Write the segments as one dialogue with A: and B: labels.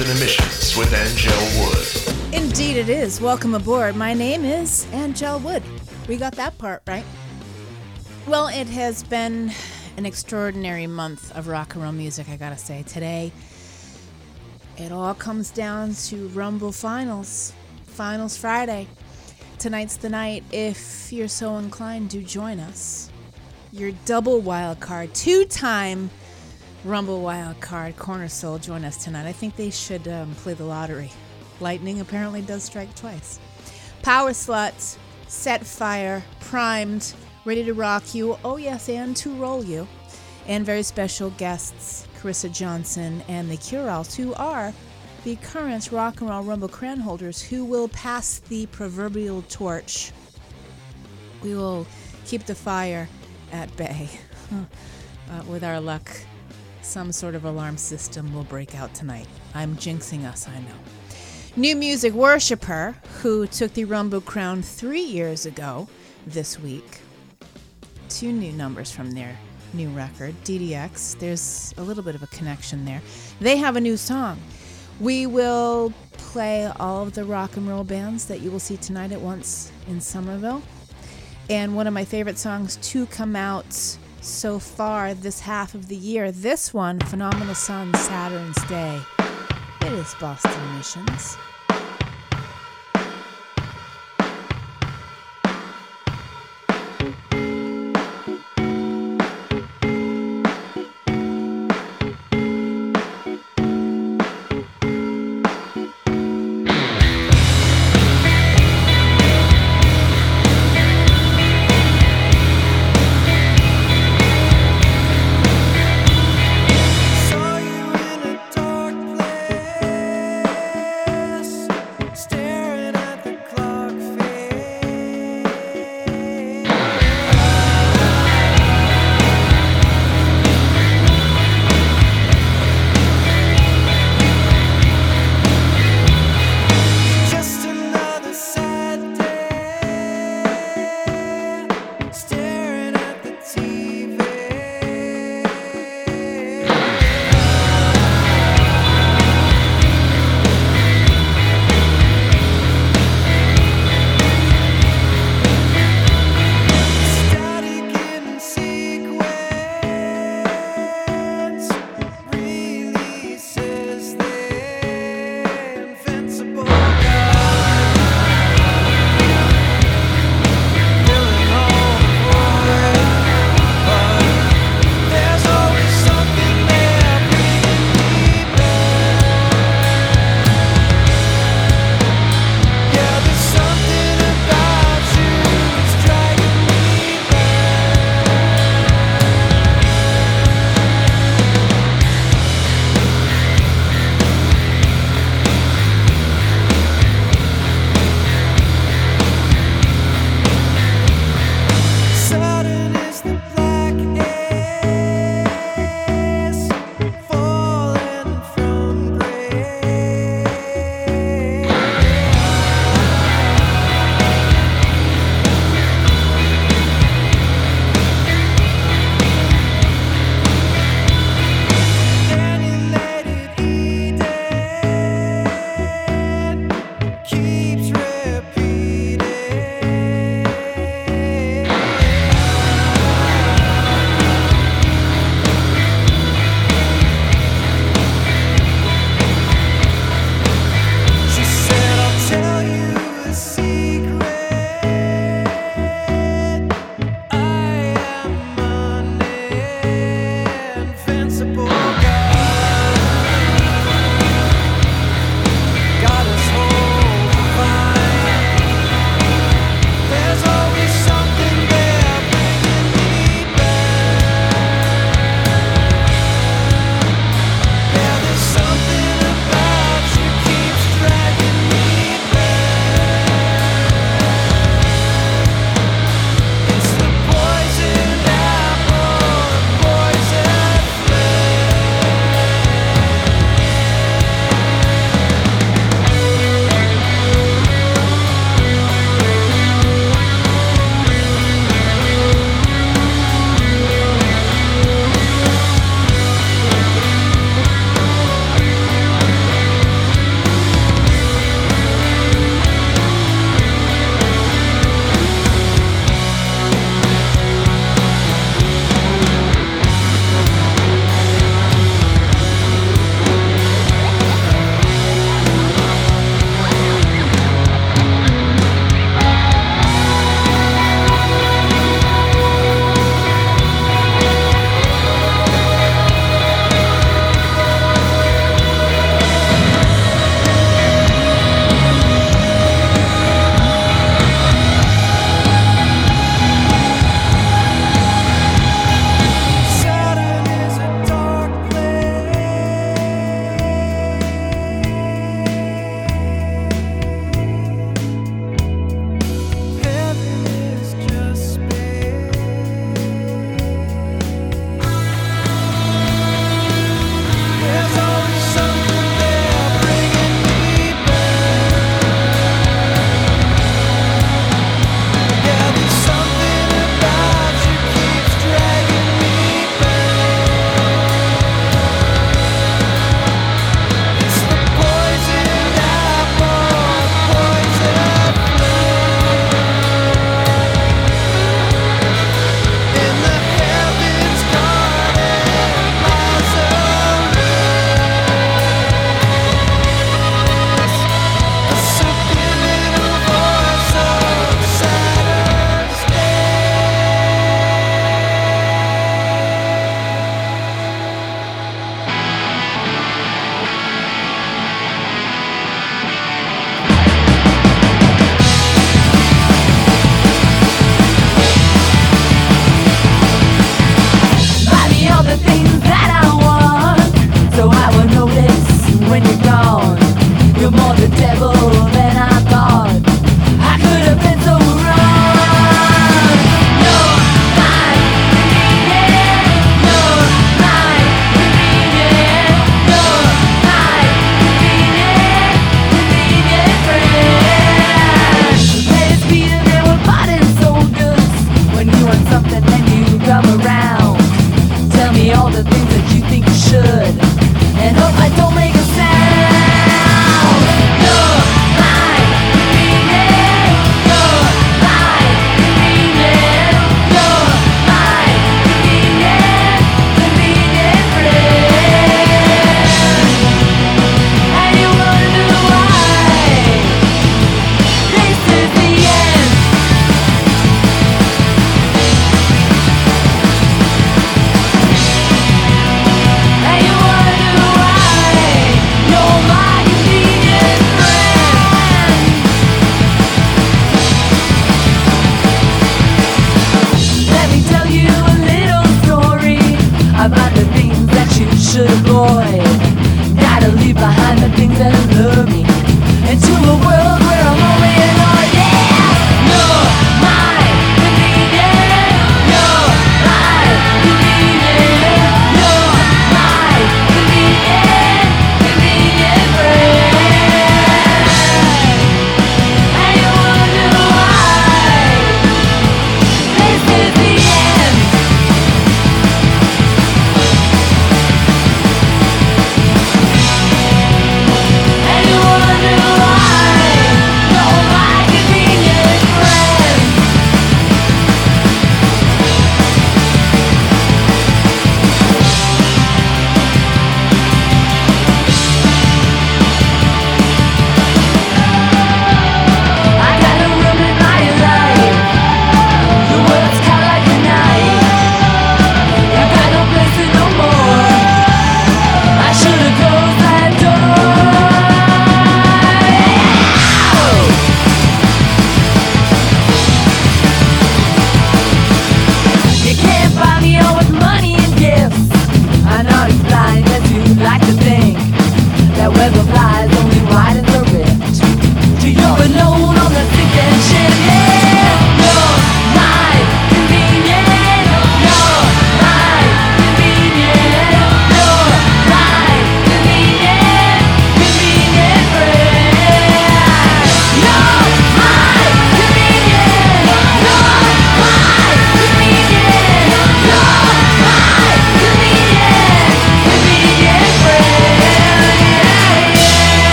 A: Boston
B: emissions
A: with Angel Wood.
C: Indeed, it is. Welcome aboard. My name is Angel Wood. We got that part right. Well, it has been an extraordinary month of rock and roll music, I gotta say. Today, it all comes down to Rumble Finals, Finals Friday. Tonight's the night. If you're so inclined, do join us. Your double wild card, two time Rumble wild card, Corner Soul, join us tonight. I think they should um, play the lottery. Lightning apparently does strike twice. Power Sluts, Set Fire, Primed, Ready to Rock You, oh yes, and to roll you. And very special guests, Carissa Johnson and the Cure-Alls, who are the current Rock and Roll Rumble crown holders who will pass the proverbial torch. We will keep the fire at bay. uh, with our luck, some sort of alarm system will break out tonight. I'm jinxing us, I know. New Music Worshipper, who took the Rumble Crown three years ago this week. Two new numbers from their new record, DDX. There's a little bit of a connection there. They have a new song. We will play all of the rock and roll bands that you will see tonight at once in Somerville. And one of my favorite songs to come out so far this half of the year. This one, Phenomenal Sun, Saturn's Day. It is Boston
D: Emissions.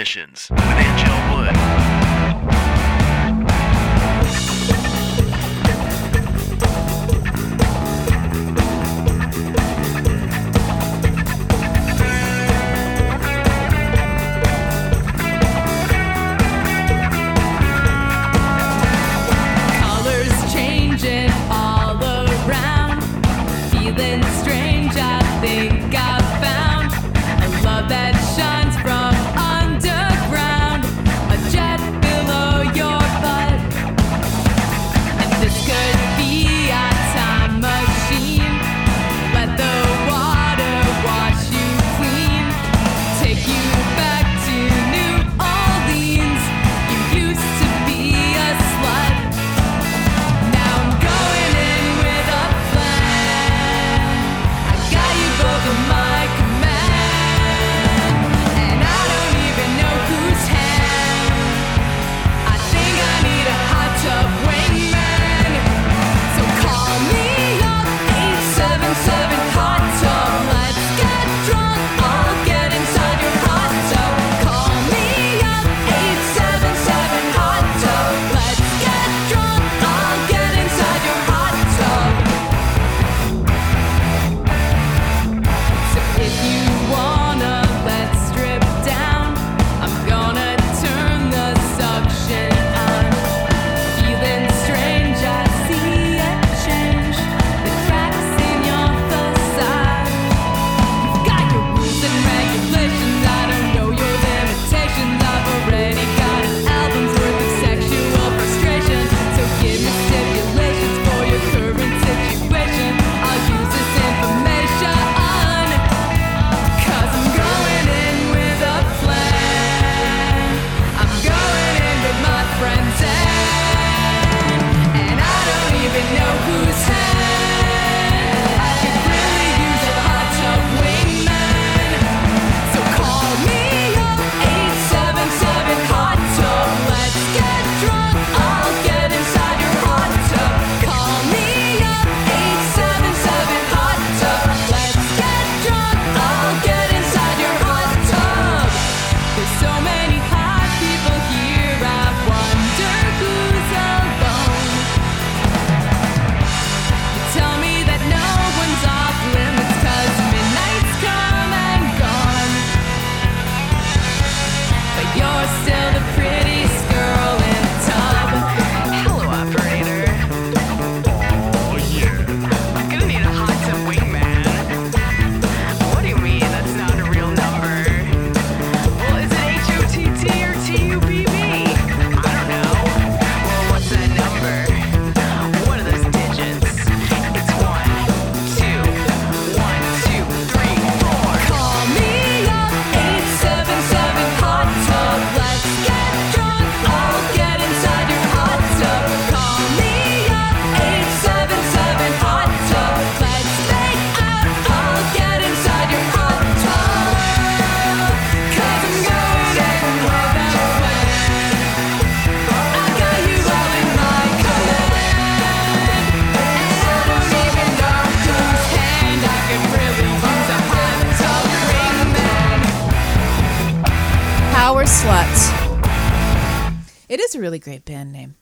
A: Boston Emissions with Angel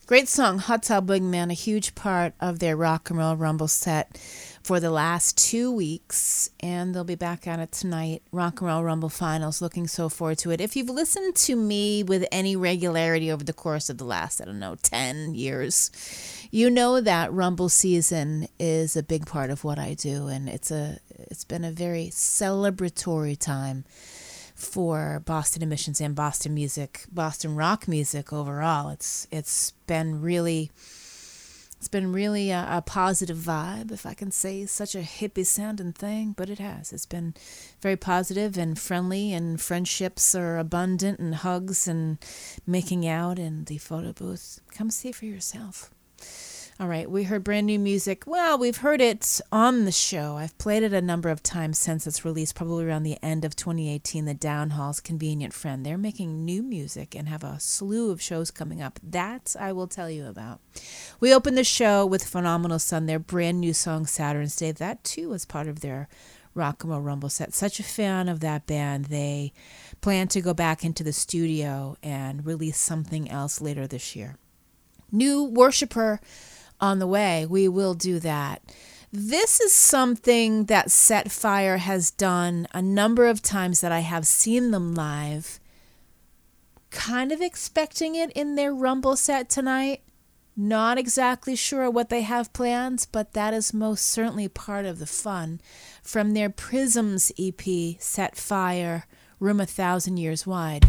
C: Great song, Hot Tub Wingman, a huge part of their Rock and Roll Rumble set for the last two weeks, and they'll be back at it tonight. Rock and Roll Rumble Finals. Looking so forward to it. If you've listened to me with any regularity over the course of the last, I don't know, 10 years, you know that Rumble season is a big part of what I do, and it's a it's been a very celebratory time for Boston emissions and Boston music, Boston rock music overall. It's it's been really it's been really a, a positive vibe, if I can say such a hippie sounding thing, but it has. It's been very positive and friendly, and friendships are abundant, and hugs and making out in the photo booth. Come see for yourself. All right, we heard brand new music. Well, we've heard it on the show. I've played it a number of times since its release, probably around the end of 2018. The Downhall's Convenient Friend. They're making new music and have a slew of shows coming up. That I will tell you about. We opened the show with Phenomenal Sun, their brand new song Saturn's Day. That too was part of their Rock'em Rumble set. Such a fan of that band. They plan to go back into the studio and release something else later this year. New Worshipper on the way. We will do that. This is something that Set Fire has done a number of times that I have seen them live. Kind of expecting it in their Rumble set tonight. Not exactly sure what they have plans, but that is most certainly part of the fun. From their Prisms EP, Set Fire, Room a Thousand Years Wide.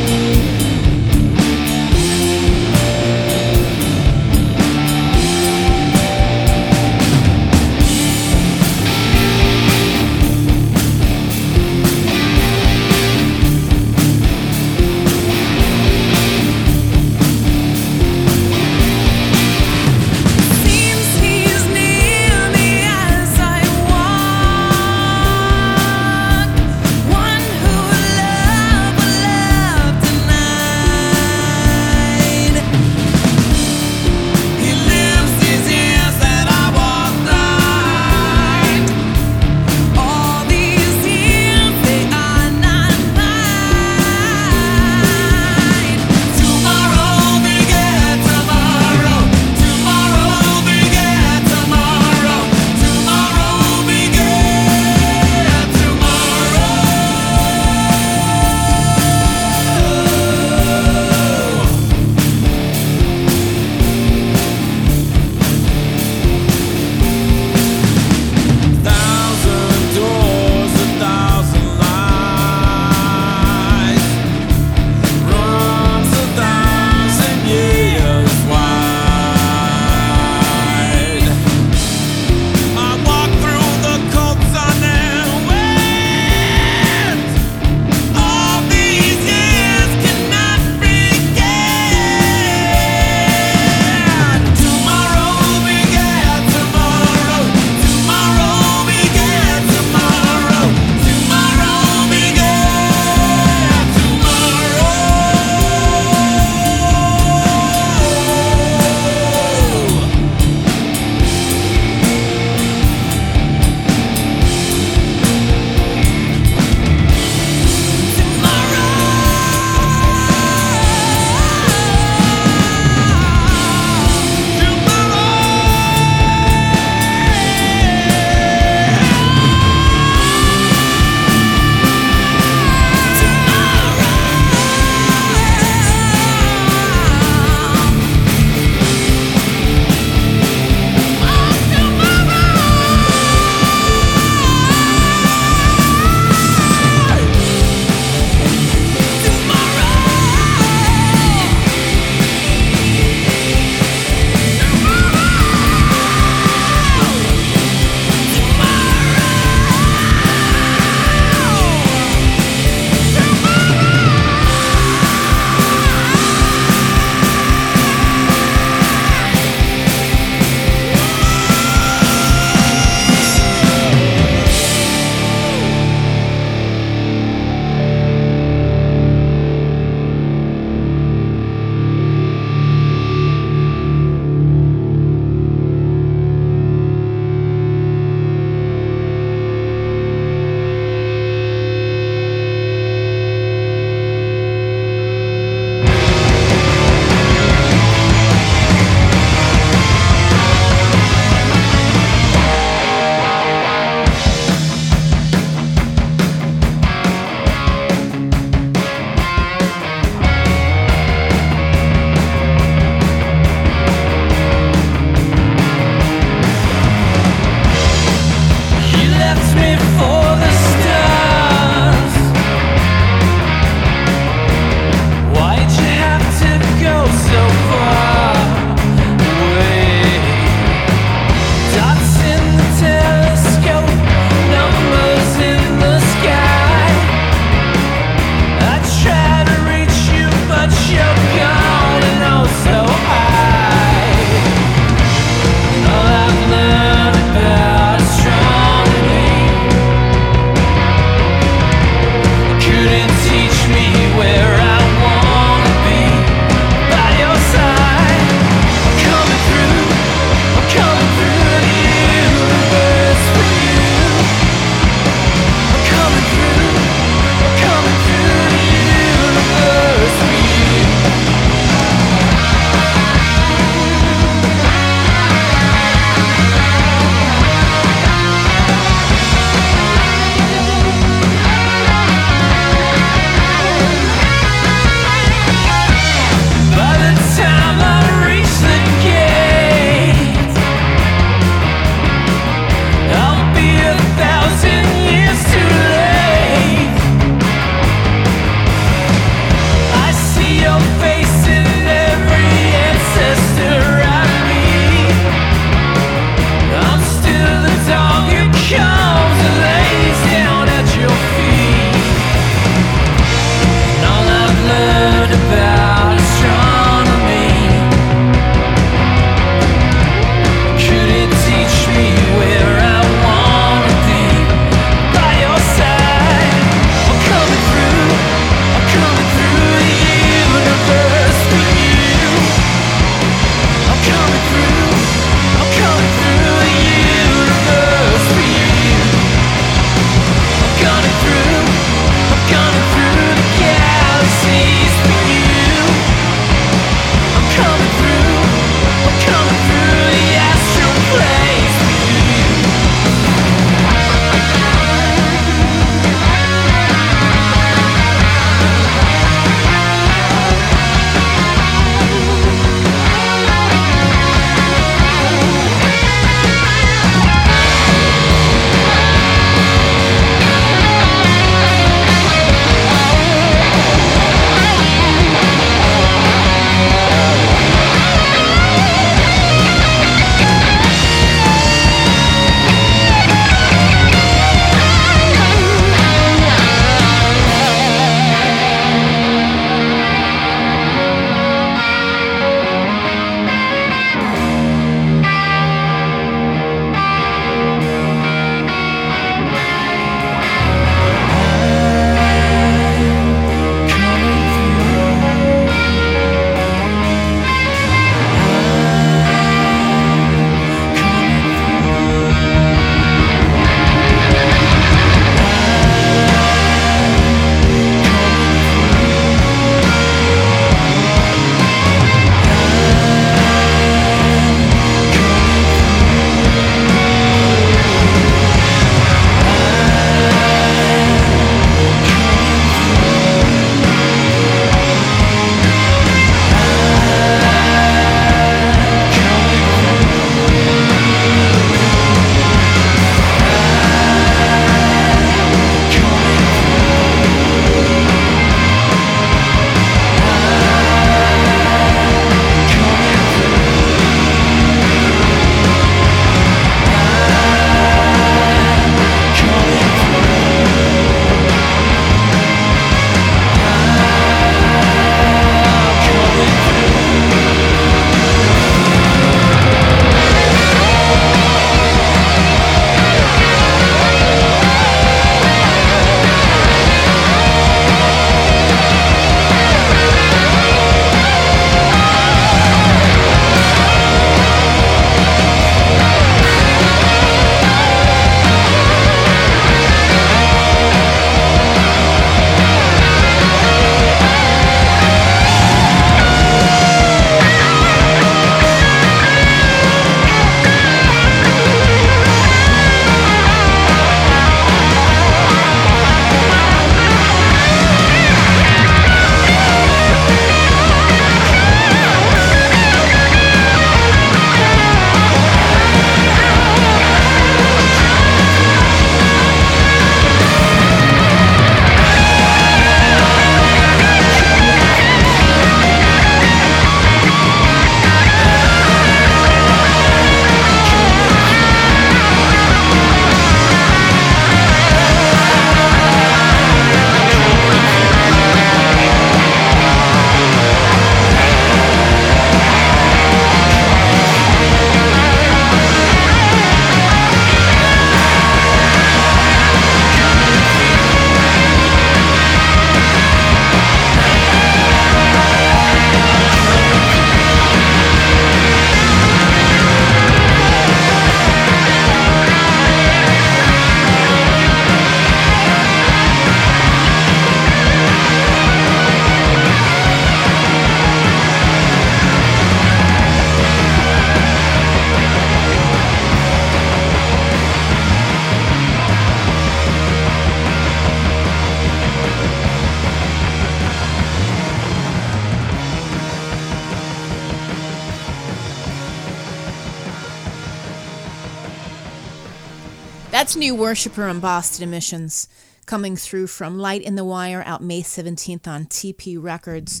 C: That's New Worshipper on Boston Emissions coming through from Light in the Wire out May 17th on Tee Pee Records.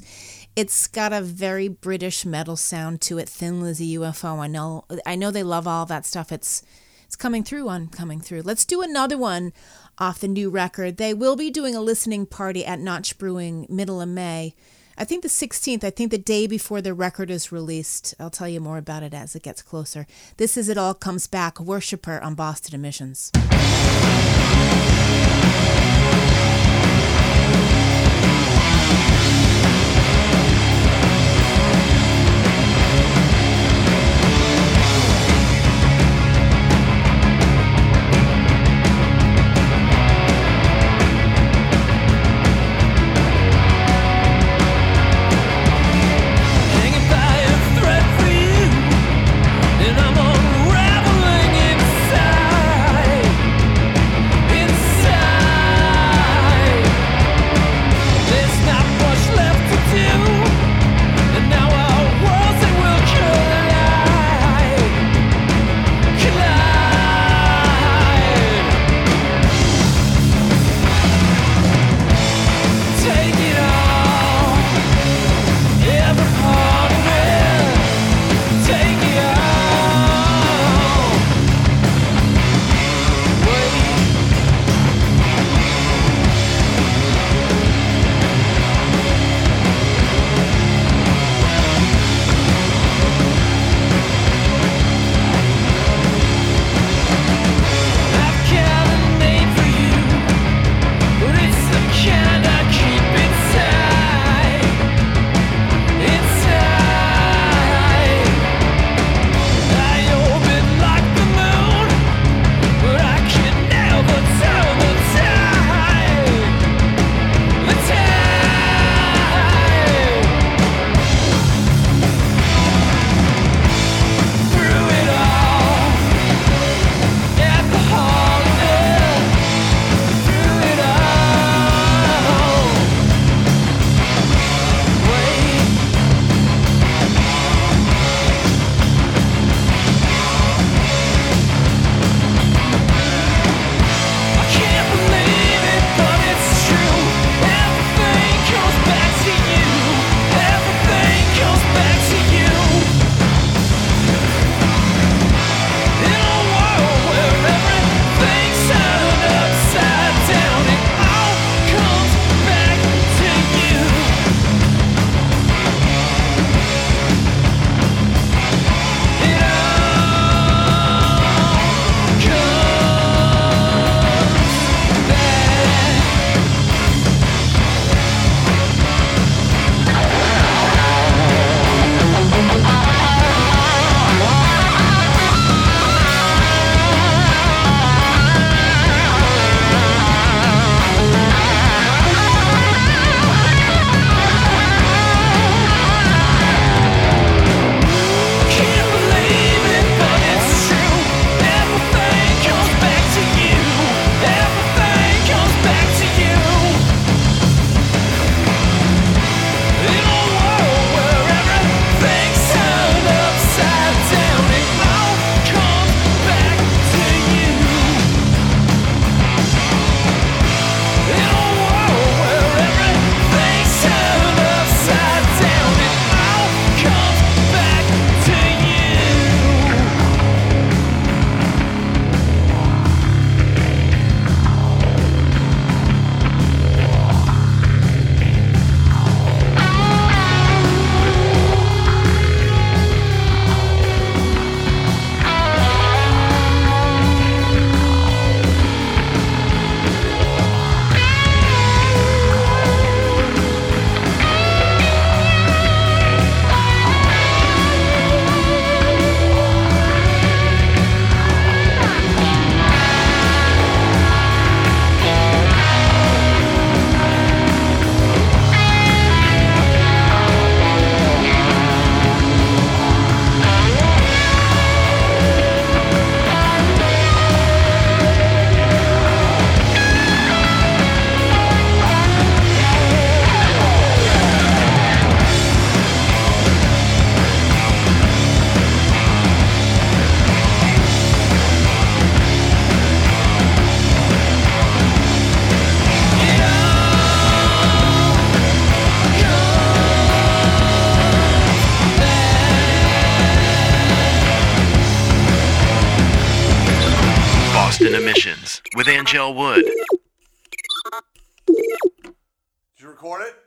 C: It's got a very British metal sound to it, Thin Lizzy UFO. I know I know they love all that stuff. It's it's coming through on coming through. Let's do another one off the new record. They will be doing a listening party at Notch Brewing middle of May. I think the 16th, I think the day before the record is released. I'll tell you more about it as it gets closer. This is It All Comes Back, Worshipper on Boston Emissions.
A: Wood.
E: Did you record it?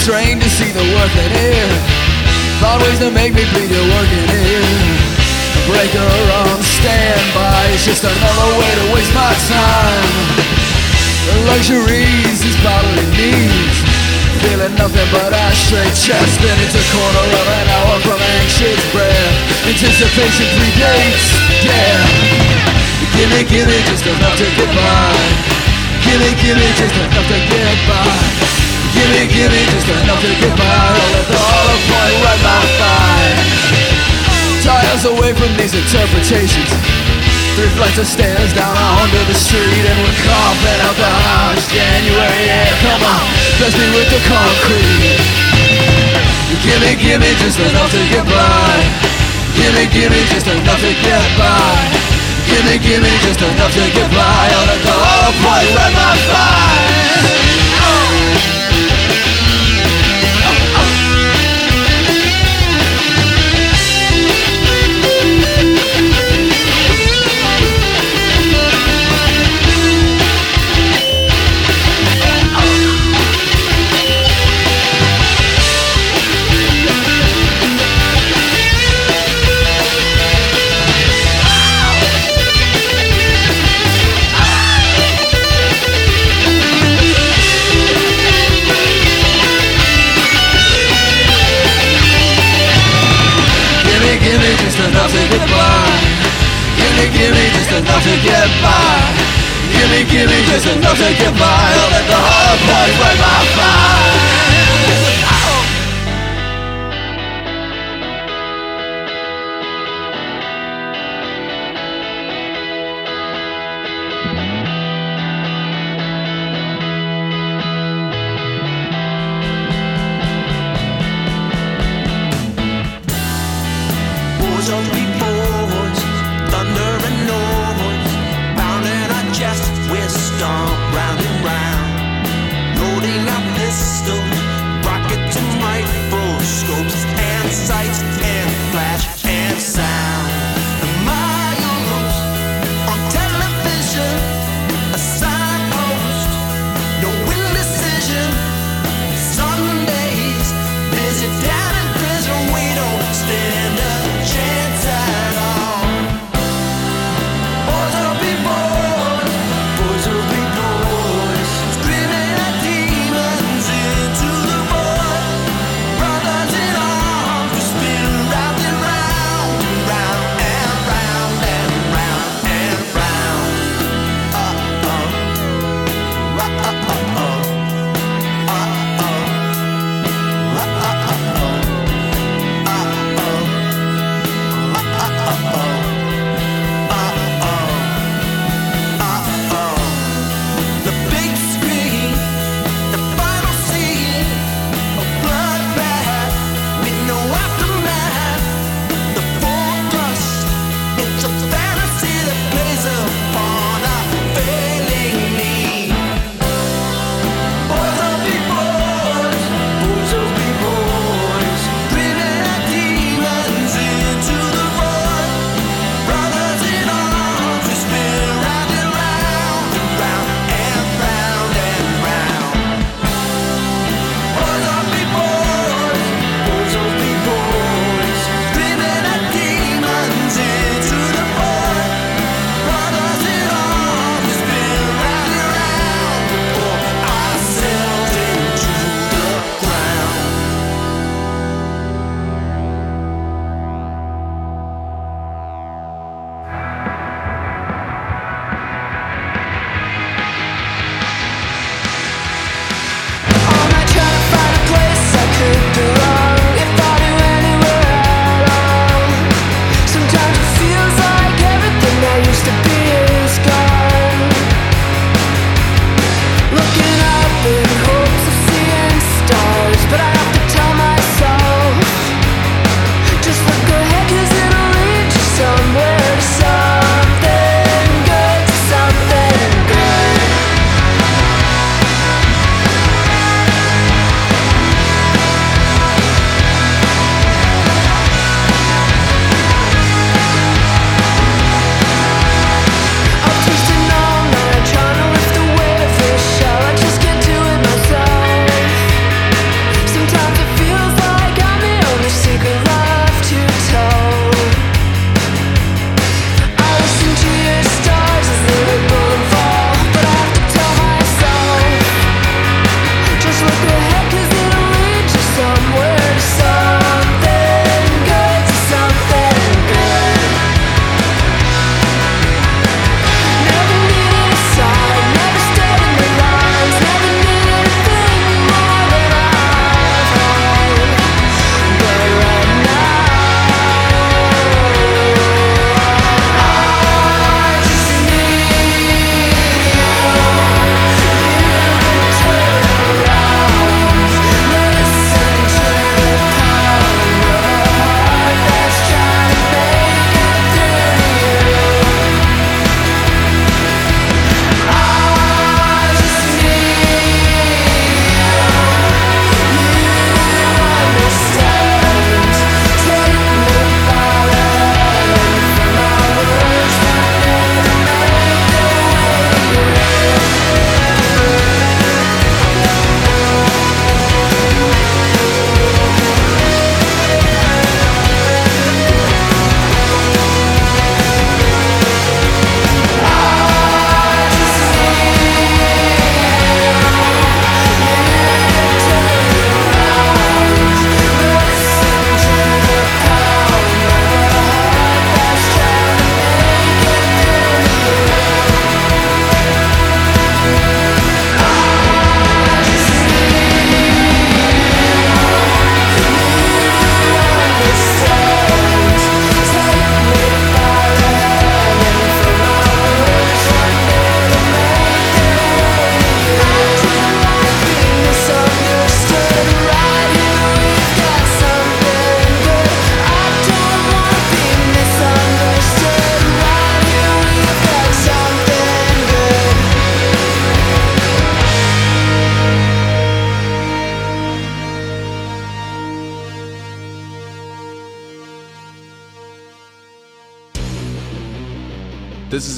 F: You're always trained to see the worth in it. Found ways to make me bleed your working in. A breaker on standby is just another way to waste my time. The luxuries these bodily needs. Feeling nothing but a straight chest. Then it's a quarter of an hour from anxious breath. Anticipation predates, yeah. Gimme, gimme just enough to get by. Gimme, gimme just enough to get by. Gimme, gimme just enough to get by. Let the hollow point right my thigh. Tie us away from these interpretations. Three flights of stairs down onto the street, and we're coughing out the harsh January air. Come on, bless me with the concrete. Gimme, gimme just enough to get by. Gimme, gimme just enough to get by. Gimme, gimme just enough to get by. Let the hollow point right my thigh.